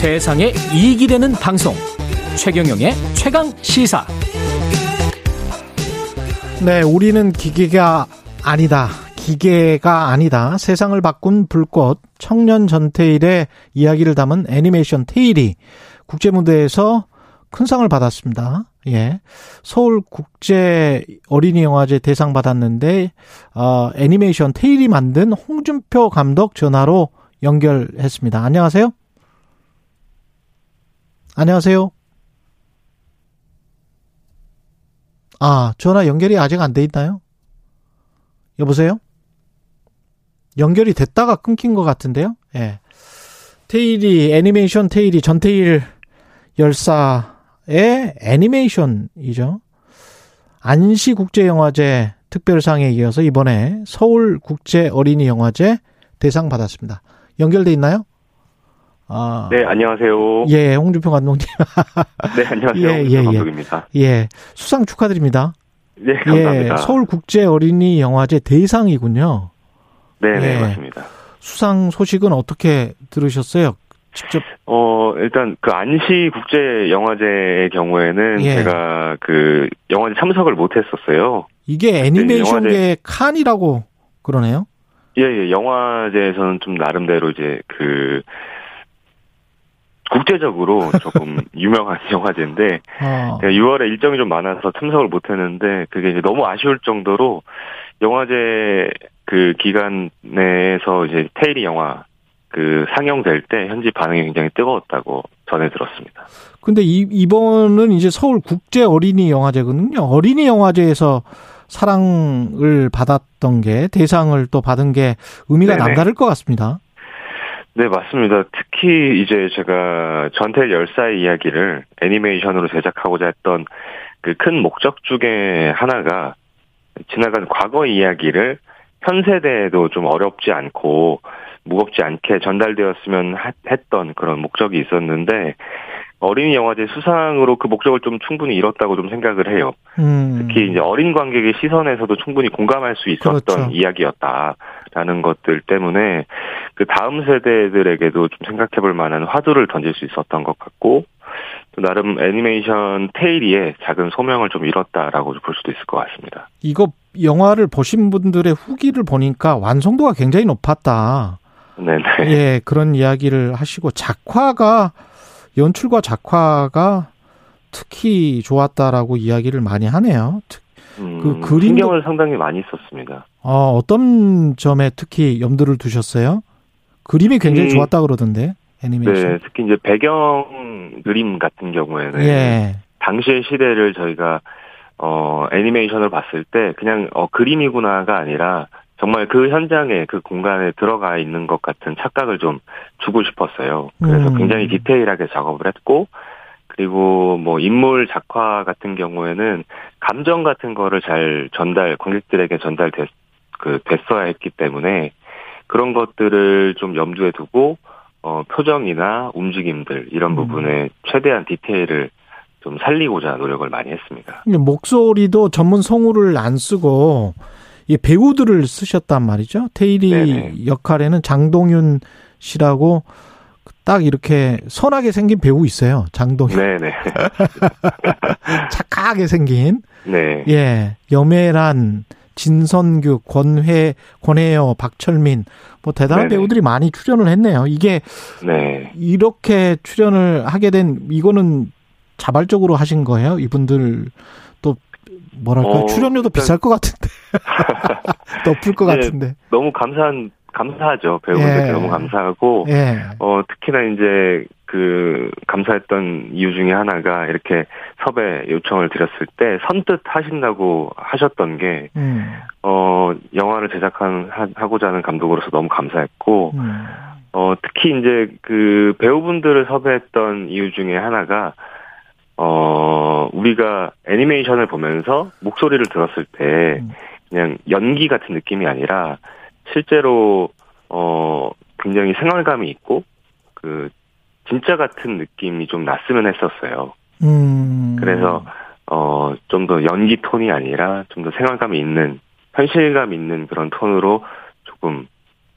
세상에 이익이 되는 방송 최경영의 최강 시사 네, 우리는 기계가 아니다. 기계가 아니다. 세상을 바꾼 불꽃 청년 전태일의 이야기를 담은 애니메이션 테일이 국제무대에서 큰 상을 받았습니다. 예. 서울 국제 어린이 영화제 대상 받았는데 어, 애니메이션 테일이 만든 홍준표 감독 전화로 연결했습니다. 안녕하세요. 안녕하세요. 아, 전화 연결이 아직 안 돼 있나요? 여보세요? 연결이 됐다가 끊긴 것 같은데요? 예. 테일이, 애니메이션 테일이 전테일 열사의 애니메이션이죠. 안시국제영화제 특별상에 이어서 이번에 서울국제어린이영화제 대상 받았습니다. 연결돼 있나요? 아. 네, 안녕하세요. 예, 홍준표 감독님. 네, 안녕하세요. 예, 예, 예. 감독입니다. 예. 수상 축하드립니다. 네, 감사합니다. 예, 서울국제 어린이 영화제 대상이군요. 네, 네, 예. 맞습니다. 수상 소식은 어떻게 들으셨어요? 직접 어 일단 그 안시 국제 영화제의 경우에는 예. 제가 그 영화제 참석을 못 했었어요. 이게 애니메이션계 칸이라고 그러네요. 예, 예. 영화제에서는 좀 나름대로 이제 그 국제적으로 조금 유명한 영화제인데 어. 6월에 일정이 좀 많아서 참석을 못 했는데 그게 이제 너무 아쉬울 정도로 영화제 그 기간 내에서 이제 테일이 영화 그 상영될 때 현지 반응이 굉장히 뜨거웠다고 전해 들었습니다. 근데 이, 이번은 이제 서울 국제 어린이 영화제거든요. 어린이 영화제에서 사랑을 받았던 게 대상을 또 받은 게 의미가 네네. 남다를 것 같습니다. 네, 맞습니다. 특히 이제 제가 전태 열사의 이야기를 애니메이션으로 제작하고자 했던 그 큰 목적 중에 하나가 지나간 과거 이야기를 현 세대에도 좀 어렵지 않고 무겁지 않게 전달되었으면 했던 그런 목적이 있었는데 어린이 영화제 수상으로 그 목적을 좀 충분히 이뤘다고 좀 생각을 해요. 음. 특히 이제 어린 관객의 시선에서도 충분히 공감할 수 있었던 그렇죠. 이야기였다라는 것들 때문에 그 다음 세대들에게도 좀 생각해볼 만한 화두를 던질 수 있었던 것 같고 또 나름 애니메이션 테일리에 작은 소명을 좀 이뤘다라고 볼 수도 있을 것 같습니다. 이거 영화를 보신 분들의 후기를 보니까 완성도가 굉장히 높았다. 네네. 예, 그런 이야기를 하시고 작화가 연출과 작화가 특히 좋았다라고 이야기를 많이 하네요. 음, 그 그림 신경을 상당히 많이 썼습니다. 어, 어떤 점에 특히 염두를 두셨어요? 그림이 굉장히 음, 좋았다 그러던데 애니메이션. 네, 특히 이제 배경 그림 같은 경우에는 예. 당시의 시대를 저희가 어 애니메이션을 봤을 때 그냥 어 그림이구나가 아니라 정말 그 현장에 그 공간에 들어가 있는 것 같은 착각을 좀 주고 싶었어요. 그래서 음. 굉장히 디테일하게 작업을 했고 그리고 뭐 인물 작화 같은 경우에는 감정 같은 거를 잘 전달 관객들에게 전달됐 그 됐어야 했기 때문에 그런 것들을 좀 염두에 두고 어 표정이나 움직임들 이런 음. 부분에 최대한 디테일을 좀 살리고자 노력을 많이 했습니다. 목소리도 전문 성우를 안 쓰고 이 배우들을 쓰셨단 말이죠. 테일이 네네. 역할에는 장동윤 씨라고 딱 이렇게 선하게 생긴 배우 있어요. 장동윤. 네네. 착하게 생긴. 네. 예. 염혜란, 진선규, 권회, 권혜여, 박철민. 뭐 대단한 네네. 배우들이 많이 출연을 했네요. 이게. 네. 이렇게 출연을 하게 된, 이거는 자발적으로 하신 거예요? 이분들 뭐랄까 어, 출연료도 비쌀 것 같은데 높을 것 네, 같은데 너무 감사한 감사하죠 배우분들께 예. 너무 감사하고 예. 어 특히나 이제 그 감사했던 이유 중에 하나가 이렇게 섭외 요청을 드렸을 때 선뜻 하신다고 하셨던 게어 음. 영화를 제작한 하고자 하는 감독으로서 너무 감사했고 음. 어 특히 이제 그 배우분들을 섭외했던 이유 중에 하나가 어, 우리가 애니메이션을 보면서 목소리를 들었을 때 음. 그냥 연기 같은 느낌이 아니라 실제로 어, 굉장히 생활감이 있고 그 진짜 같은 느낌이 좀 났으면 했었어요. 음. 그래서 어, 좀 더 연기 톤이 아니라 좀 더 생활감이 있는 현실감 있는 그런 톤으로 조금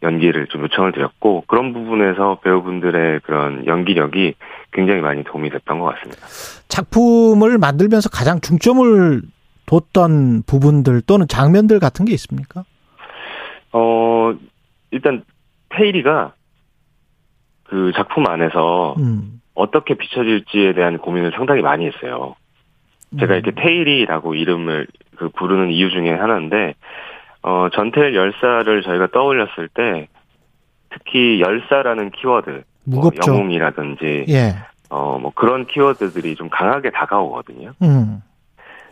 연기를 좀 요청을 드렸고 그런 부분에서 배우분들의 그런 연기력이 굉장히 많이 도움이 됐던 것 같습니다. 작품을 만들면서 가장 중점을 뒀던 부분들 또는 장면들 같은 게 있습니까? 어 일단 테일이가 그 작품 안에서 음. 어떻게 비춰질지에 대한 고민을 상당히 많이 했어요. 제가 음. 이렇게 테일이라고 이름을 그 부르는 이유 중에 하나인데 어, 전텔 열사를 저희가 떠올렸을 때 특히 열사라는 키워드, 뭐 무겁죠. 뭐 영웅이라든지 예. 어, 뭐 그런 키워드들이 좀 강하게 다가오거든요. 음.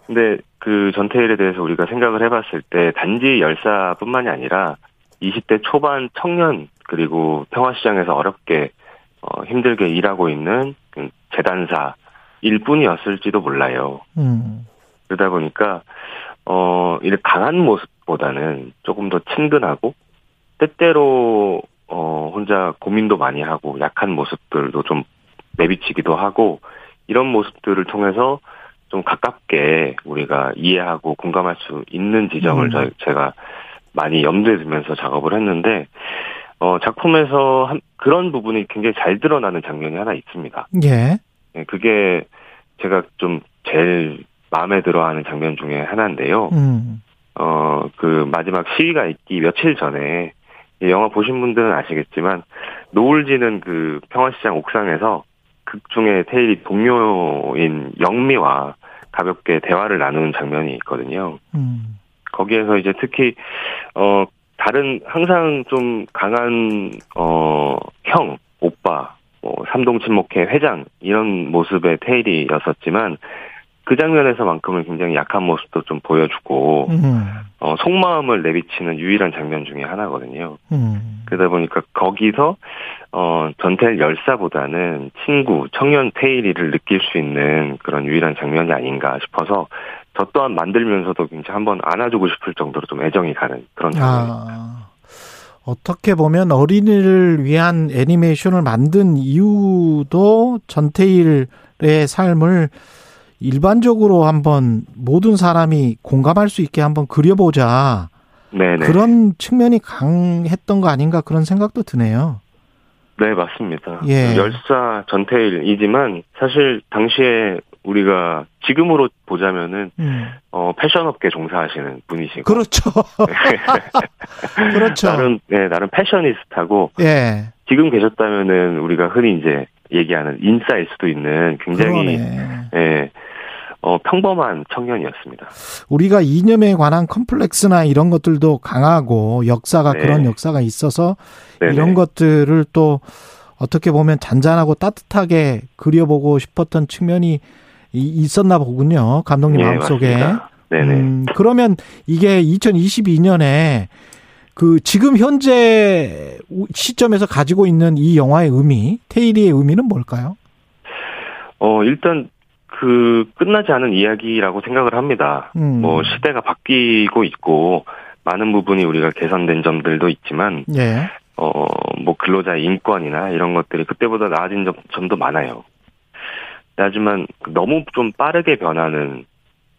근데 그 전태일에 대해서 우리가 생각을 해봤을 때 단지 열사뿐만이 아니라 20대 초반 청년 그리고 평화시장에서 어렵게 어, 힘들게 일하고 있는 그 재단사 일뿐이었을지도 몰라요. 음. 그러다 보니까 어, 이렇게 강한 모습보다는 조금 더 친근하고, 때때로, 어, 혼자 고민도 많이 하고, 약한 모습들도 좀 내비치기도 하고, 이런 모습들을 통해서 좀 가깝게 우리가 이해하고 공감할 수 있는 지점을 음. 저, 제가 많이 염두에 두면서 작업을 했는데, 어, 작품에서 한, 그런 부분이 굉장히 잘 드러나는 장면이 하나 있습니다. 예. 네, 그게 제가 좀 제일 마음에 들어하는 장면 중에 하나인데요. 음. 어, 그 마지막 시위가 있기 며칠 전에 영화 보신 분들은 아시겠지만 노을지는 그 평화시장 옥상에서 극 중에 테일이 동료인 영미와 가볍게 대화를 나누는 장면이 있거든요. 음. 거기에서 이제 특히 어 다른 항상 좀 강한 어형 오빠 뭐 삼동 친목회 회장 이런 모습의 테일이었었지만 그 장면에서만큼은 굉장히 약한 모습도 좀 보여주고 음. 어, 속마음을 내비치는 유일한 장면 중에 하나거든요. 음. 그러다 보니까 거기서 어, 전텔 열사보다는 친구, 청년 테일이를 느낄 수 있는 그런 유일한 장면이 아닌가 싶어서 저 또한 만들면서도 굉장히 한번 안아주고 싶을 정도로 좀 애정이 가는 그런 장면입니다. 아. 어떻게 보면 어린이를 위한 애니메이션을 만든 이유도 전태일의 삶을 일반적으로 한번 모든 사람이 공감할 수 있게 한번 그려보자. 네네. 그런 측면이 강했던 거 아닌가 그런 생각도 드네요. 네, 맞습니다. 예. 열사 전태일이지만 사실 당시에 우리가 지금으로 보자면은 음. 어 패션 업계 종사하시는 분이시고 그렇죠. 그렇죠. 나름 네 나름 패셔니스타고 예. 지금 계셨다면은 우리가 흔히 이제 얘기하는 인싸일 수도 있는 굉장히 그러네. 예 어, 평범한 청년이었습니다. 우리가 이념에 관한 컴플렉스나 이런 것들도 강하고 역사가 네. 그런 역사가 있어서 네네. 이런 것들을 또 어떻게 보면 잔잔하고 따뜻하게 그려보고 싶었던 측면이 있었나 보군요. 감독님 네, 마음속에. 네네. 음, 그러면 이게 2022년에 그 지금 현재 시점에서 가지고 있는 이 영화의 의미, 테일리의 의미는 뭘까요? 어, 일단 그 끝나지 않은 이야기라고 생각을 합니다. 음. 뭐 시대가 바뀌고 있고 많은 부분이 우리가 개선된 점들도 있지만 예. 어뭐 근로자의 인권이나 이런 것들이 그때보다 나아진 점, 점도 많아요. 하지만 너무 좀 빠르게 변하는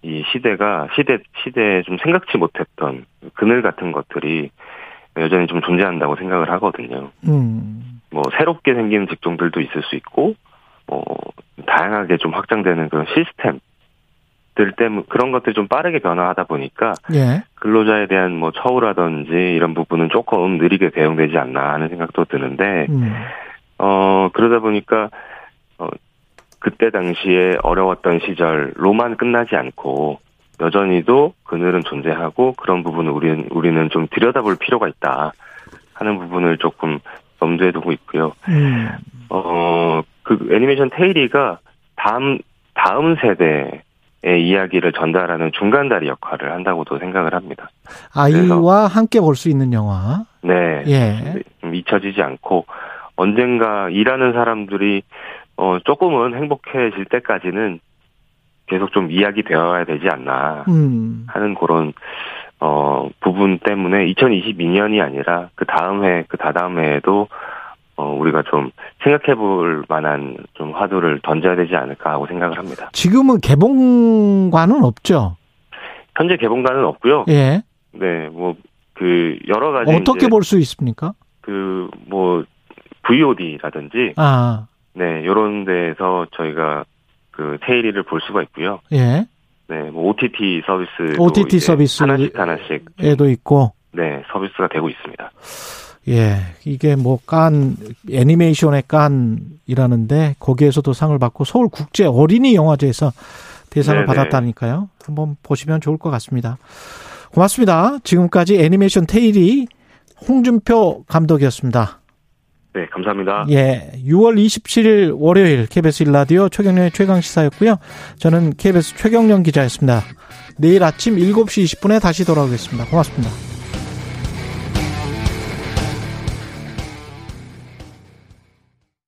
이 시대가 시대 시대에 좀 생각지 못했던 그늘 같은 것들이 여전히 좀 존재한다고 생각을 하거든요. 음. 뭐 새롭게 생기는 직종들도 있을 수 있고 뭐 다양하게 좀 확장되는 그런 시스템 들 때문 그런 것들이 좀 빠르게 변화하다 보니까 예. 근로자에 대한 뭐 처우라든지 이런 부분은 조금 느리게 대응되지 않나 하는 생각도 드는데 음. 어 그러다 보니까 어 그때 당시에 어려웠던 시절로만 끝나지 않고 여전히도 그늘은 존재하고 그런 부분을 우리는 우리는 좀 들여다볼 필요가 있다 하는 부분을 조금 염두에 두고 있고요. 음. 어 그 애니메이션 테일리가 다음 다음 세대의 이야기를 전달하는 중간다리 역할을 한다고도 생각을 합니다. 아이와 함께 볼 수 있는 영화. 네. 예. 잊혀지지 않고 언젠가 일하는 사람들이 어 조금은 행복해질 때까지는 계속 좀 이야기 되어야 되지 않나 음. 하는 그런 어 부분 때문에 2022년이 아니라 그 다음 해, 그 다다음 해에도 어, 우리가 좀 생각해 볼 만한 좀 화두를 던져야 되지 않을까 하고 생각을 합니다. 지금은 개봉관은 없죠? 현재 개봉관은 없고요. 예. 네, 뭐, 그, 여러 가지. 어떻게 볼 수 있습니까? 그 뭐 VOD라든지 아. 네, 요런 데에서 저희가 그 테일리를 볼 수가 있고요. 예. 네, 뭐 OTT 서비스 OTT 서비스 하나씩 하나씩 에도 있고 네, 서비스가 되고 있습니다. 예, 이게 뭐 깐 애니메이션의 깐이라는데 거기에서도 상을 받고 서울 국제 어린이 영화제에서 대상을 네네. 받았다니까요. 한번 보시면 좋을 것 같습니다. 고맙습니다. 지금까지 애니메이션 테일이 홍준표 감독이었습니다. 네, 감사합니다. 예, 6월 27일 월요일 KBS 일라디오 최경련의 최강 시사였고요. 저는 KBS 최경련 기자였습니다. 내일 아침 7시 20분에 다시 돌아오겠습니다. 고맙습니다.